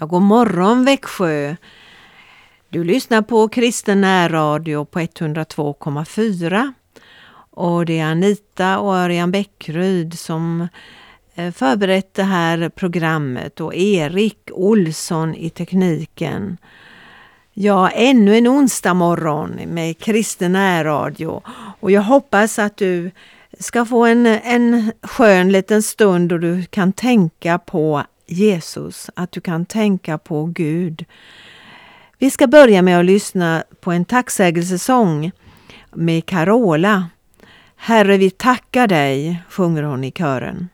Ja, god morgon Växjö! Du lyssnar på Kristen närradio på 102,4 och det är Anita och Örjan Bäckryd som eh, förberett det här programmet och Erik Olsson i tekniken. Ja, ännu en onsdag morgon med Kristen närradio och jag hoppas att du ska få en, en skön liten stund då du kan tänka på Jesus, att du kan tänka på Gud. Vi ska börja med att lyssna på en tacksägelsesång med Carola. Herre, vi tackar dig, sjunger hon i kören.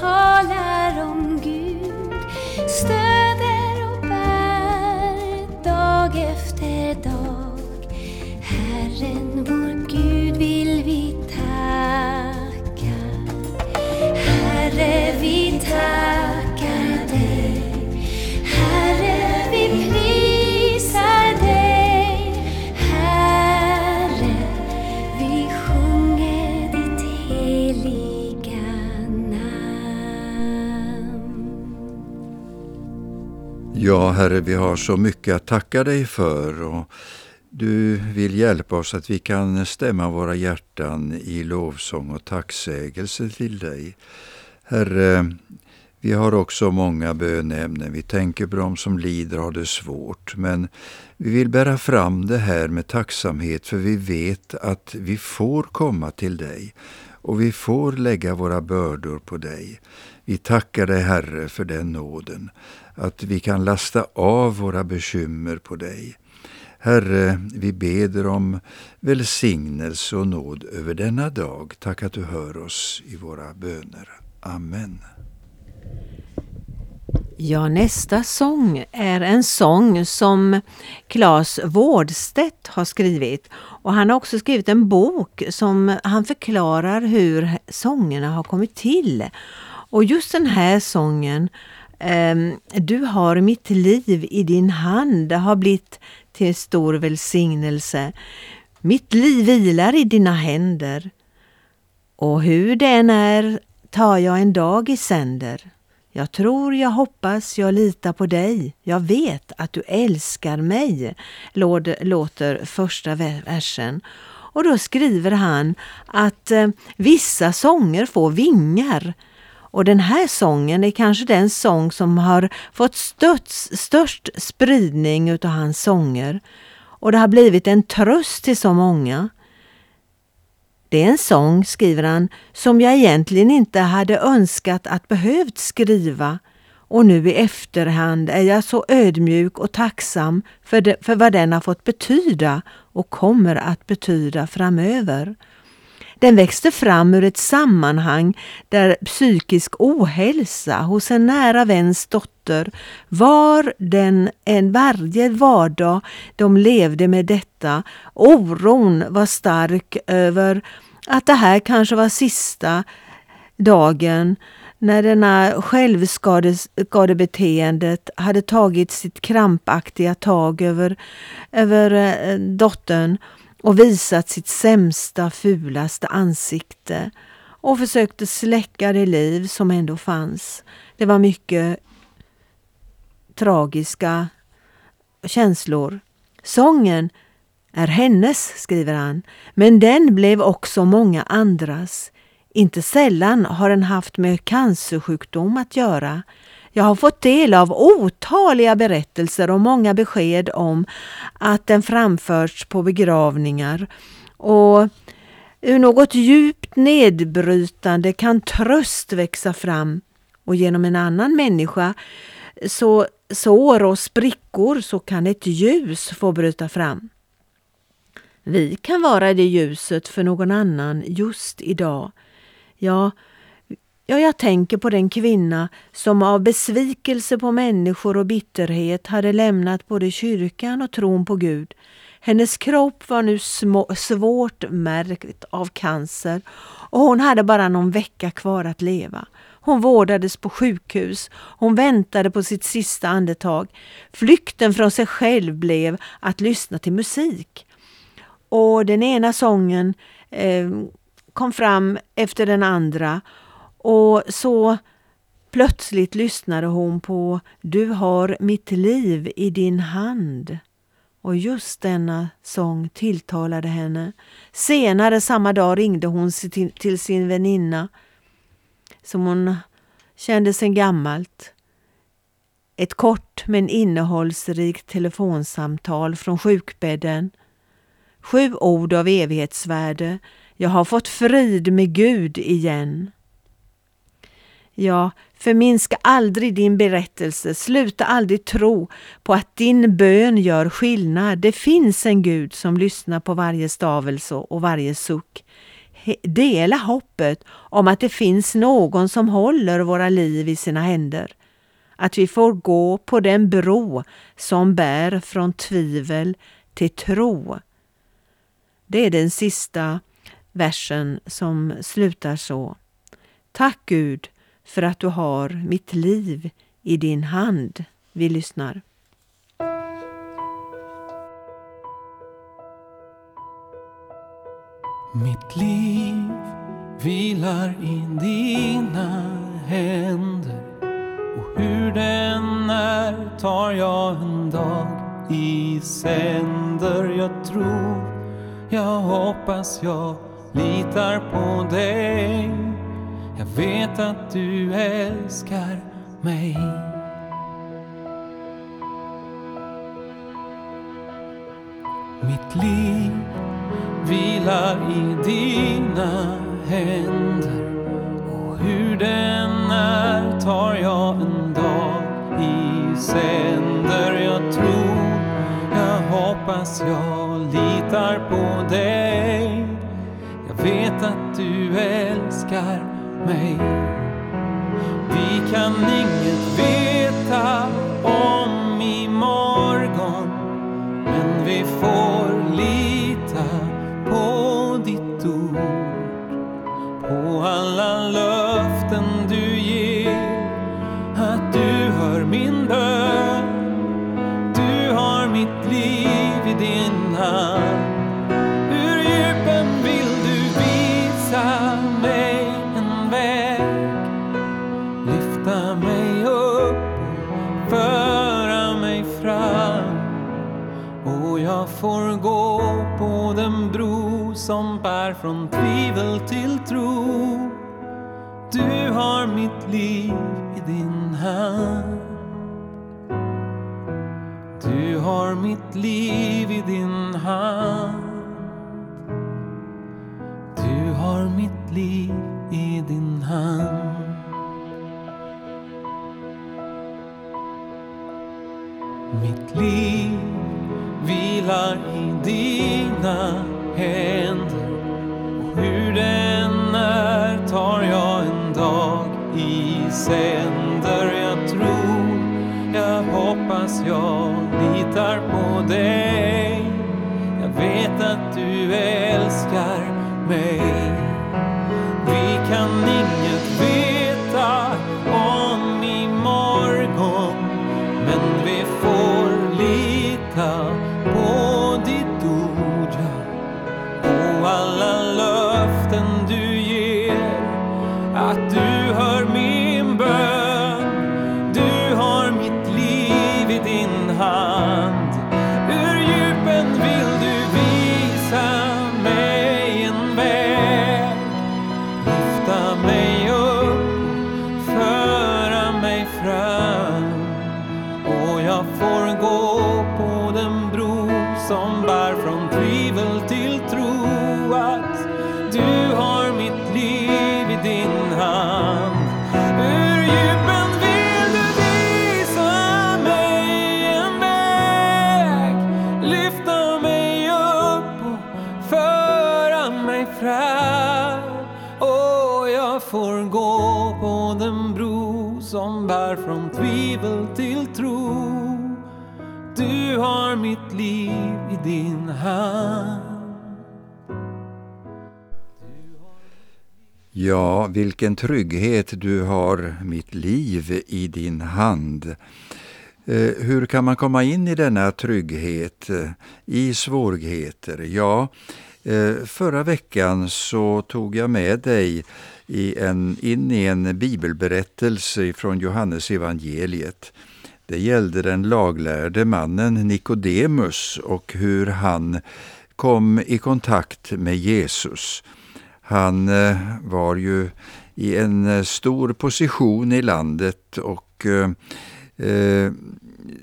talar om Gud stöder och bär dag efter Ja, Herre, vi har så mycket att tacka dig för och du vill hjälpa oss att vi kan stämma våra hjärtan i lovsång och tacksägelse till dig. Herre, vi har också många bönämnen. Vi tänker på dem som lider och har det svårt. Men vi vill bära fram det här med tacksamhet för vi vet att vi får komma till dig och vi får lägga våra bördor på dig. Vi tackar dig Herre för den nåden att vi kan lasta av våra bekymmer på dig. Herre, vi beder om välsignelse och nåd över denna dag. Tack att du hör oss i våra böner. Amen. Ja, nästa sång är en sång som Claes Wårdstedt har skrivit. Och Han har också skrivit en bok som han förklarar hur sångerna har kommit till. Och just den här sången ehm, du har mitt liv i din hand, har blivit till stor välsignelse. Mitt liv vilar i dina händer. Och hur den är tar jag en dag i sänder. Jag tror, jag hoppas, jag litar på dig. Jag vet att du älskar mig, låter första versen. Och då skriver han att eh, vissa sånger får vingar och den här sången är kanske den sång som har fått stöts, störst spridning utav hans sånger. och det har blivit en tröst till så många. Det är en sång, skriver han, som jag egentligen inte hade önskat att behövt skriva och nu i efterhand är jag så ödmjuk och tacksam för, det, för vad den har fått betyda och kommer att betyda framöver. Den växte fram ur ett sammanhang där psykisk ohälsa hos en nära väns dotter var den en varje vardag de levde med detta. Oron var stark över att det här kanske var sista dagen när denna självskadebeteendet hade tagit sitt krampaktiga tag över, över eh, dottern och visat sitt sämsta, fulaste ansikte och försökte släcka det liv som ändå fanns. Det var mycket tragiska känslor. Sången är hennes, skriver han, men den blev också många andras. Inte sällan har den haft med cancersjukdom att göra. Jag har fått del av otaliga berättelser och många besked om att den framförts på begravningar. Och ur något djupt nedbrytande kan tröst växa fram och genom en annan människa så sår och sprickor så kan ett ljus få bryta fram. Vi kan vara det ljuset för någon annan just idag. Ja, ja, jag tänker på den kvinna som av besvikelse på människor och bitterhet hade lämnat både kyrkan och tron på Gud. Hennes kropp var nu små, svårt märkt av cancer och hon hade bara någon vecka kvar att leva. Hon vårdades på sjukhus. Hon väntade på sitt sista andetag. Flykten från sig själv blev att lyssna till musik. Och den ena sången eh, kom fram efter den andra och så plötsligt lyssnade hon på Du har mitt liv i din hand. Och just denna sång tilltalade henne. Senare samma dag ringde hon till sin väninna som hon kände sedan gammalt. Ett kort men innehållsrikt telefonsamtal från sjukbädden. Sju ord av evighetsvärde jag har fått frid med Gud igen. Ja, förminska aldrig din berättelse, sluta aldrig tro på att din bön gör skillnad. Det finns en Gud som lyssnar på varje stavelse och varje suck. Dela hoppet om att det finns någon som håller våra liv i sina händer. Att vi får gå på den bro som bär från tvivel till tro. Det är den sista versen som slutar så. Tack Gud för att du har mitt liv i din hand. Vi lyssnar. Mitt liv vilar i dina händer och hur den är tar jag en dag i sänder. Jag tror, jag hoppas, jag litar på dig. Jag vet att du älskar mig. Mitt liv vilar i dina händer och hur den är tar jag en dag i sänder. Jag tror, jag hoppas, jag litar på dig Jag vet att du älskar mig. Vi kan inget veta om imorgon, men vi får lita på ditt ord. På alla löften hand. Du har mitt liv i din hand. Du har mitt liv i din hand. Mitt liv vilar i dina händer och hur den är tar jag en dag i sänder. Hoppas, som bär från tvivel till tro att du har mitt liv i din hand. Ur djupen vill du visa mig en väg, lyfta mig upp och föra mig fram. Och jag får gå på den bro som bär från tvivel till tro. Du har mitt liv din hand. Ja, vilken trygghet du har mitt liv i din hand. Eh, hur kan man komma in i denna trygghet eh, i svårigheter? Ja, eh, förra veckan så tog jag med dig i en, in i en bibelberättelse från Johannes evangeliet. Det gällde den laglärde mannen Nikodemus och hur han kom i kontakt med Jesus. Han eh, var ju i en eh, stor position i landet och eh, eh,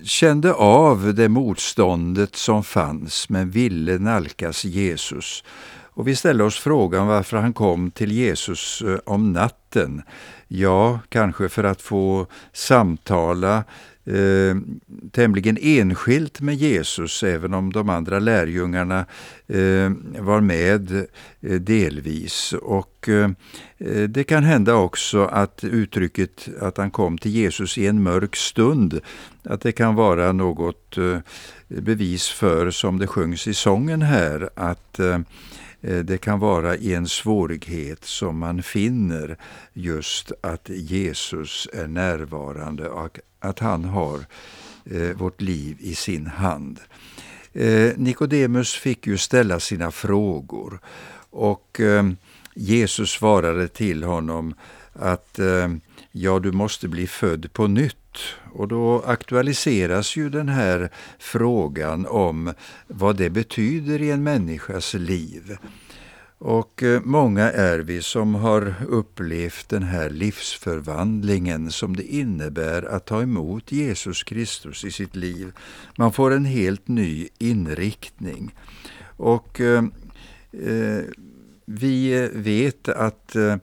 kände av det motståndet som fanns men ville nalkas Jesus. Och vi ställer oss frågan varför han kom till Jesus om natten. Ja, kanske för att få samtala eh, tämligen enskilt med Jesus, även om de andra lärjungarna eh, var med eh, delvis. Och eh, det kan hända också att uttrycket att han kom till Jesus i en mörk stund, att det kan vara något eh, bevis för, som det sjungs i sången här, att eh, Eh, det kan vara i en svårighet som man finner just att Jesus är närvarande och att han har eh, vårt liv i sin hand. Eh, Nikodemus fick ju ställa sina frågor och Jesus svarade till honom att ja, du måste bli född på nytt. Och då aktualiseras ju den här frågan om vad det betyder i en människas liv. Och eh, många är vi som har upplevt den här livsförvandlingen som det innebär att ta emot Jesus Kristus i sitt liv. Man får en helt ny inriktning. Och eh, eh vi vet att eh,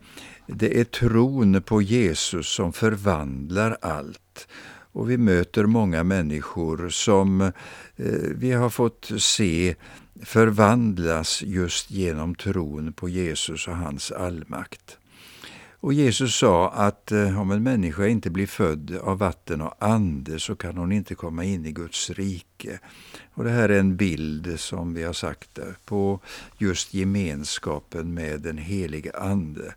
det är tron på Jesus som förvandlar allt. Och vi möter många människor som eh, vi har fått se förvandlas just genom tron på Jesus och hans allmakt. Och Jesus sa att eh, om en människa inte blir född av vatten och ande så kan hon inte komma in i Guds rike. Och Det här är en bild, som vi har sagt, på just gemenskapen med den helige Ande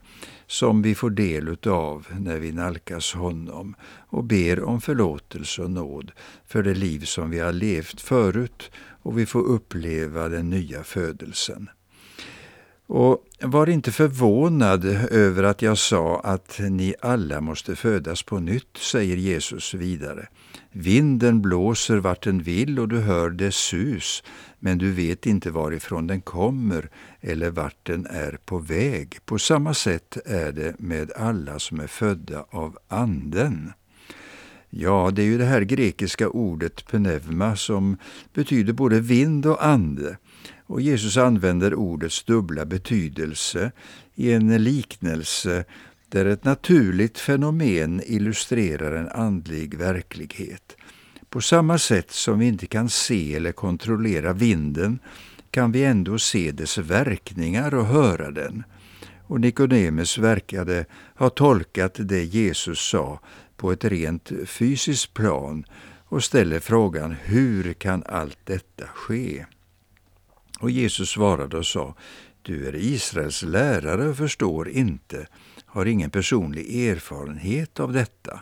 som vi får del av när vi nalkas honom och ber om förlåtelse och nåd för det liv som vi har levt förut och vi får uppleva den nya födelsen. Och var inte förvånad över att jag sa att ni alla måste födas på nytt, säger Jesus vidare. Vinden blåser vart den vill och du hör dess sus, men du vet inte varifrån den kommer eller vart den är på väg. På samma sätt är det med alla som är födda av Anden. Ja, det är ju det här grekiska ordet pneuma som betyder både vind och ande. Och Jesus använder ordets dubbla betydelse i en liknelse där ett naturligt fenomen illustrerar en andlig verklighet. På samma sätt som vi inte kan se eller kontrollera vinden kan vi ändå se dess verkningar och höra den. Och Nikodemus verkade ha tolkat det Jesus sa på ett rent fysiskt plan och ställer frågan hur kan allt detta ske? Och Jesus svarade och sa Du är Israels lärare och förstår inte, har ingen personlig erfarenhet av detta.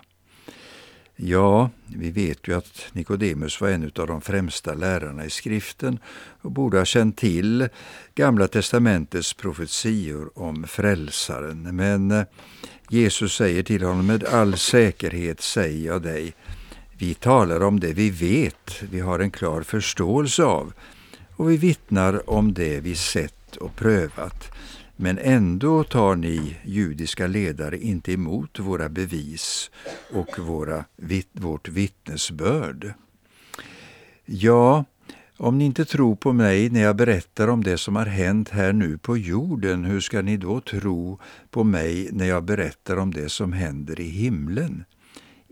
Ja, vi vet ju att Nikodemus var en av de främsta lärarna i skriften och borde ha känt till Gamla testamentets profetior om frälsaren. Men eh, Jesus säger till honom, med all säkerhet säger jag dig, vi talar om det vi vet, vi har en klar förståelse av, och vi vittnar om det vi sett och prövat. Men ändå tar ni judiska ledare inte emot våra bevis och våra, vårt vittnesbörd. Ja, om ni inte tror på mig när jag berättar om det som har hänt här nu på jorden, hur ska ni då tro på mig när jag berättar om det som händer i himlen?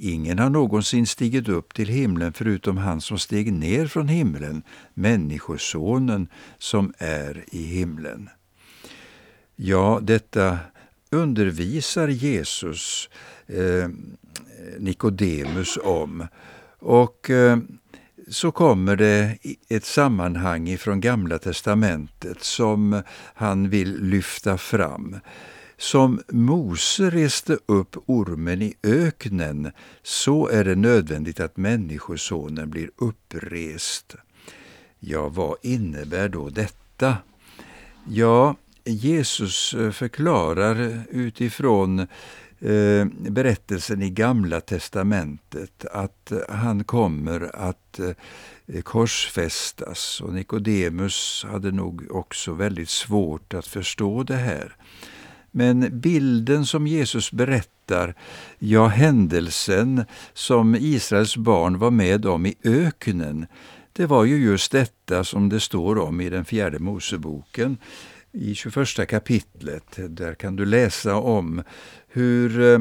Ingen har någonsin stigit upp till himlen förutom han som steg ner från himlen, Människosonen som är i himlen. Ja, detta undervisar Jesus eh, Nikodemus om. Och eh, så kommer det ett sammanhang ifrån Gamla testamentet som han vill lyfta fram. Som Mose reste upp ormen i öknen, så är det nödvändigt att Människosonen blir upprest. Ja, vad innebär då detta? Ja, Jesus eh, förklarar utifrån eh, berättelsen i Gamla testamentet att eh, han kommer att korsfästas och Nikodemus hade nog också väldigt svårt att förstå det här. Men bilden som Jesus berättar, ja händelsen som Israels barn var med om i öknen, det var ju just detta som det står om i den fjärde Moseboken i 21 kapitlet. Där kan du läsa om hur eh,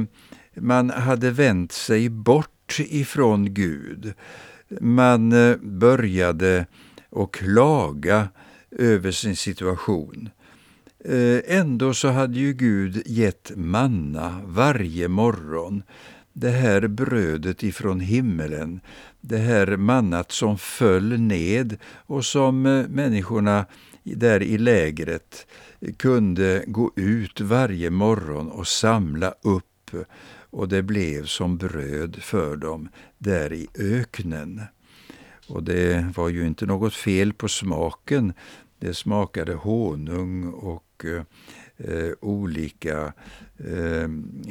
man hade vänt sig bort ifrån Gud. Man eh, började att klaga över sin situation. Eh, ändå så hade ju Gud gett manna varje morgon. Det här brödet ifrån himmelen, det här mannat som föll ned och som eh, människorna där i lägret kunde gå ut varje morgon och samla upp och det blev som bröd för dem där i öknen. Och det var ju inte något fel på smaken. Det smakade honung och Eh, eh, olika eh,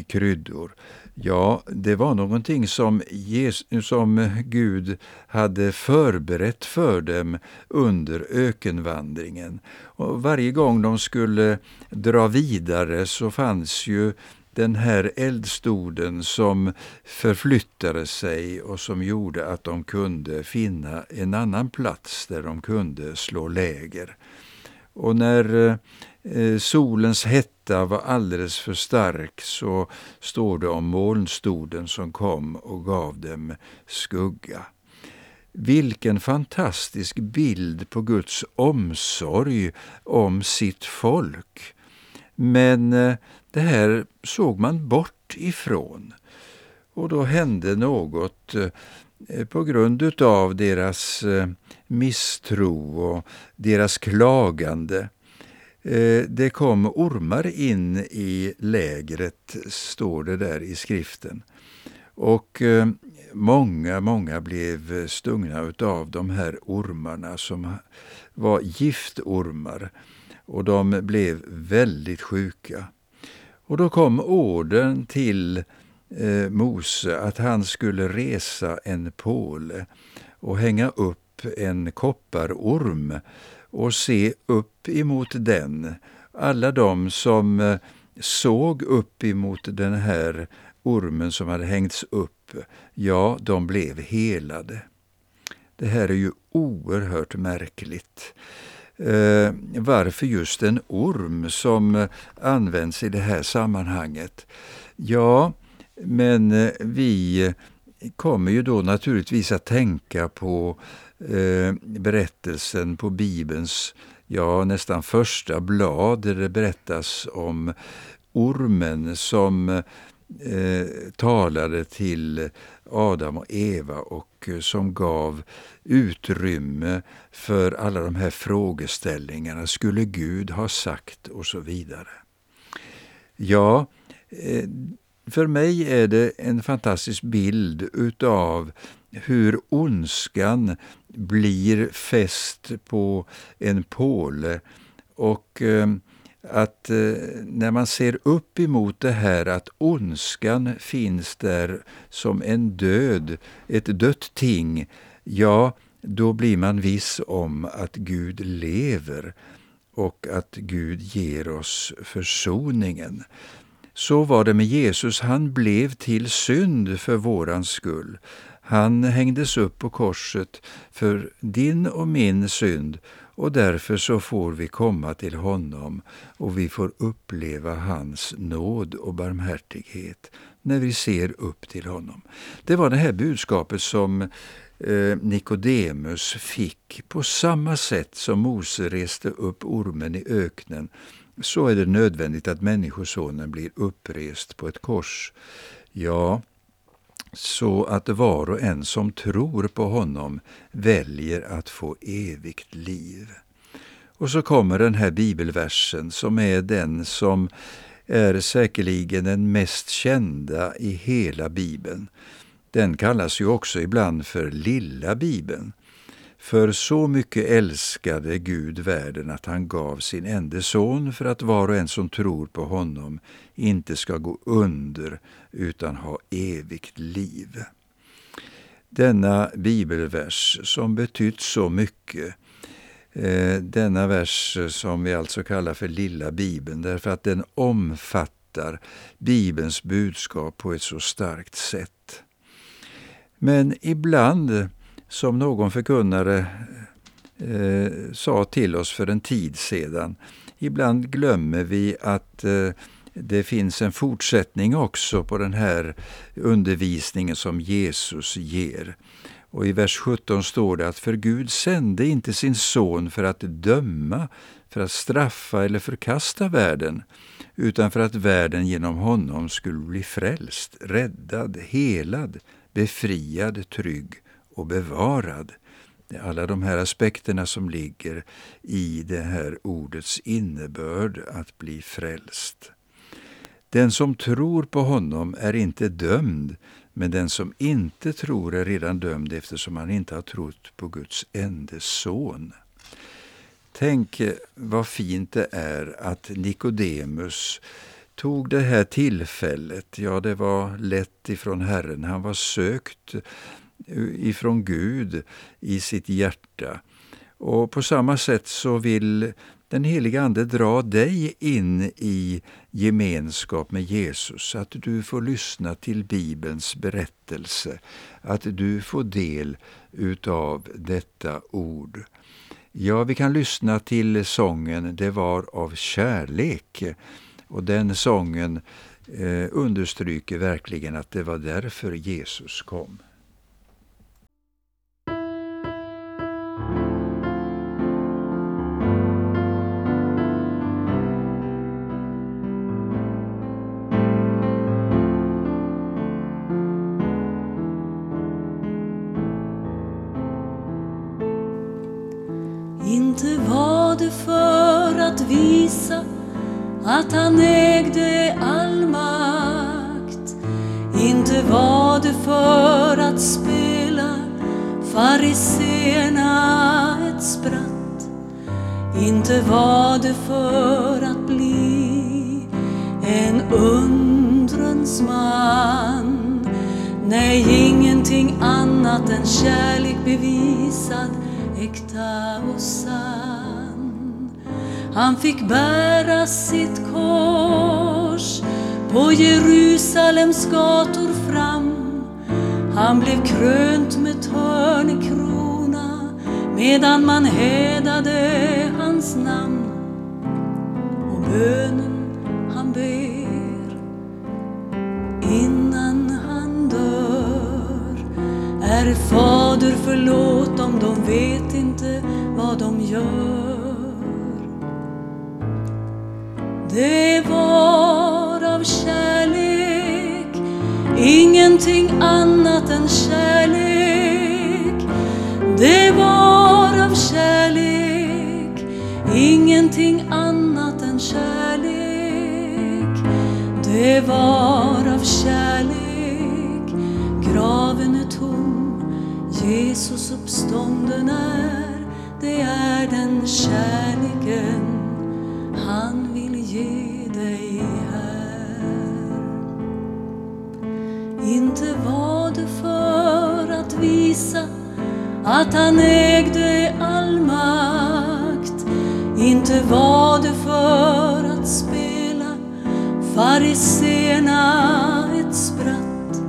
kryddor. Ja, det var någonting som, Jesus, som Gud hade förberett för dem under ökenvandringen. Och varje gång de skulle dra vidare så fanns ju den här eldstoden som förflyttade sig och som gjorde att de kunde finna en annan plats där de kunde slå läger. Och när eh, Eh, solens hetta var alldeles för stark så står det om molnstoden som kom och gav dem skugga. Vilken fantastisk bild på Guds omsorg om sitt folk. Men eh, det här såg man bort ifrån. Och då hände något eh, på grund av deras misstro och deras klagande. Eh, det kom ormar in i lägret, står det där i skriften. Och eh, många, många blev stungna av de här ormarna som var giftormar och de blev väldigt sjuka. Och då kom orden till eh, Mose att han skulle resa en påle och hänga upp en kopparorm och se upp emot den. Alla de som eh, såg upp emot den här ormen som hade hängts upp, ja, de blev helade. Det här är ju oerhört märkligt. Eh, varför just en orm som eh, används i det här sammanhanget? Ja, men eh, vi kommer ju då naturligtvis att tänka på eh, berättelsen på Bibelns ja, nästan första blad där det berättas om ormen som eh, talade till Adam och Eva och eh, som gav utrymme för alla de här frågeställningarna. Skulle Gud ha sagt och så vidare. Ja, eh, för mig är det en fantastisk bild utav hur ondskan blir fäst på en påle och ehm, att eh, när man ser upp emot det här att ondskan finns där som en död, ett dött ting, ja, då blir man viss om att Gud lever och att Gud ger oss försoningen. Så var det med Jesus, han blev till synd för våran skull. Han hängdes upp på korset för din och min synd och därför så får vi komma till honom och vi får uppleva hans nåd och barmhärtighet när vi ser upp till honom. Det var det här budskapet som eh, Nikodemus fick på samma sätt som Mose reste upp ormen i öknen så är det nödvändigt att Människosonen blir upprest på ett kors. Ja, så att var och en som tror på honom väljer att få evigt liv. Och så kommer den här bibelversen som är den som är säkerligen den mest kända i hela bibeln. Den kallas ju också ibland för lilla bibeln. För så mycket älskade Gud världen att han gav sin enda son för att var och en som tror på honom inte ska gå under utan ha evigt liv. Denna bibelvers som betytt så mycket eh, denna vers som vi alltså kallar för lilla bibeln därför att den omfattar Bibelns budskap på ett så starkt sätt. Men ibland som någon förkunnare eh, sa till oss för en tid sedan. Ibland glömmer vi att eh, det finns en fortsättning också på den här undervisningen som Jesus ger. Och I vers 17 står det att för Gud sände inte sin son för att döma, för att straffa eller förkasta världen, utan för att världen genom honom skulle bli frälst, räddad, helad, befriad, trygg och bevarad. Alla de här aspekterna som ligger i det här ordets innebörd, att bli frälst. Den som tror på honom är inte dömd, men den som inte tror är redan dömd eftersom han inte har trott på Guds enda son. Tänk eh, vad fint det är att Nikodemus tog det här tillfället, ja det var lätt ifrån Herren, han var sökt ifrån Gud i sitt hjärta. Och på samma sätt så vill den heliga Ande dra dig in i gemenskap med Jesus, att du får lyssna till Bibelns berättelse, att du får del utav detta ord. Ja, vi kan lyssna till sången Det var av kärlek. Och den sången eh, understryker verkligen att det var därför Jesus kom. Att han ägde all makt. Inte var det för att spela fariséerna ett spratt. Inte var det för att bli en undrens man. Nej, ingenting annat än kärlek bevisad, äkta och sann. Han fick bära sitt kors på Jerusalems gator fram. Han blev krönt med törnekrona medan man hädade hans namn. Och bönen han ber innan han dör är Fader förlåt dem, de vet inte vad de gör. Det var av kärlek, ingenting annat än kärlek. Det var av kärlek, ingenting annat än kärlek. Det var av kärlek, graven är tom, Jesus uppstånden är, det är den kärleken ge dig här. Inte var det för att visa att han ägde all makt. Inte var det för att spela fariséerna ett spratt.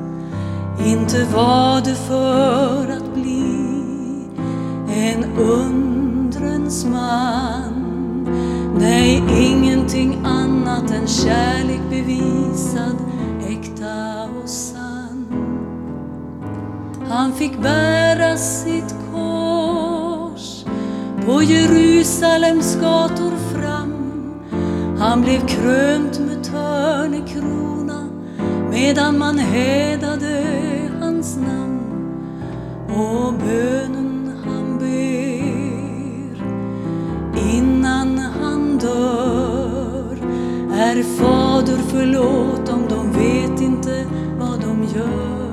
Inte var det för att bli en undrens man. Nej, någonting annat än kärlek bevisad, äkta och sann. Han fick bära sitt kors på Jerusalems gator fram. Han blev krönt med törnekrona medan man hädade hans namn och bönen han ber innan han dör Herre Fader förlåt om de vet inte vad de gör.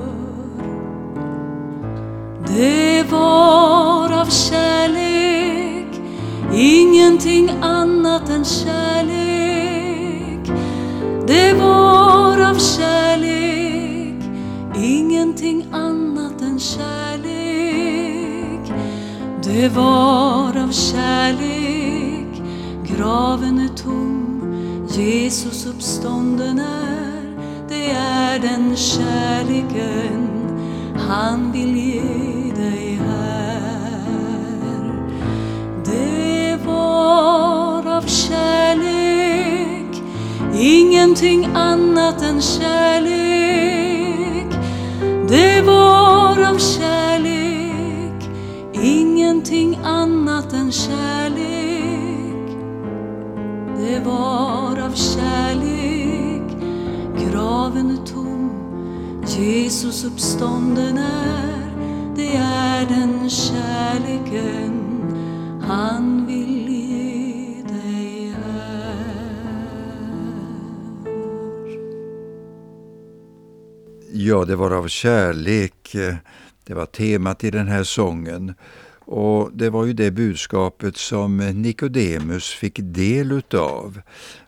Det var av kärlek, ingenting annat än kärlek. Det var av kärlek, ingenting annat än kärlek. Det var av kärlek, graven är tom, Jesus uppstånden är, det är den kärleken han vill ge dig här. Det var av kärlek, ingenting annat än kärlek. Det var av kärlek, ingenting annat än kärlek. Det var av kärlek, graven är tom, Jesus uppstånden är, det är den kärleken han vill ge dig här. Ja, det var av kärlek. Eh, det var temat i den här sången. Och det var ju det budskapet som Nikodemus fick del utav.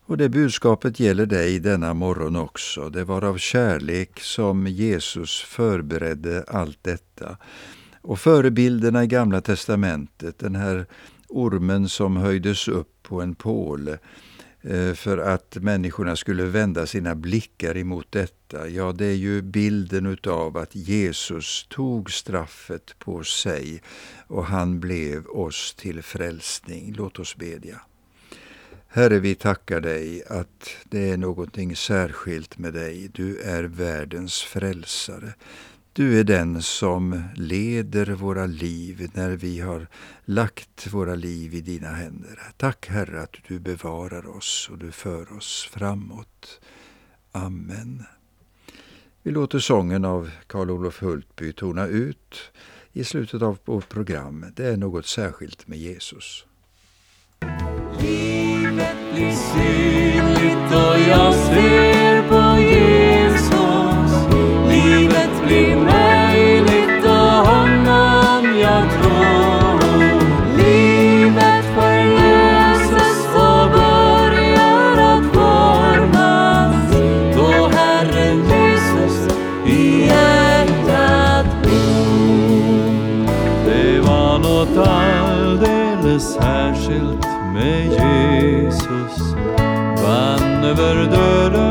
Och det budskapet gäller dig denna morgon också. Det var av kärlek som Jesus förberedde allt detta. Och förebilderna i Gamla testamentet, den här ormen som höjdes upp på en påle Eh, för att människorna skulle vända sina blickar emot detta. Ja, det är ju bilden utav att Jesus tog straffet på sig och han blev oss till frälsning. Låt oss bedja. Herre, vi tackar dig att det är någonting särskilt med dig. Du är världens frälsare. Du är den som leder våra liv när vi har lagt våra liv i dina händer. Tack Herre att du bevarar oss och du för oss framåt. Amen. Vi låter sången av Karl Olof Hultby tona ut i slutet av vårt program. Det är något särskilt med Jesus. Livet blir synligt och jag ser med Jesus. Vann över döden.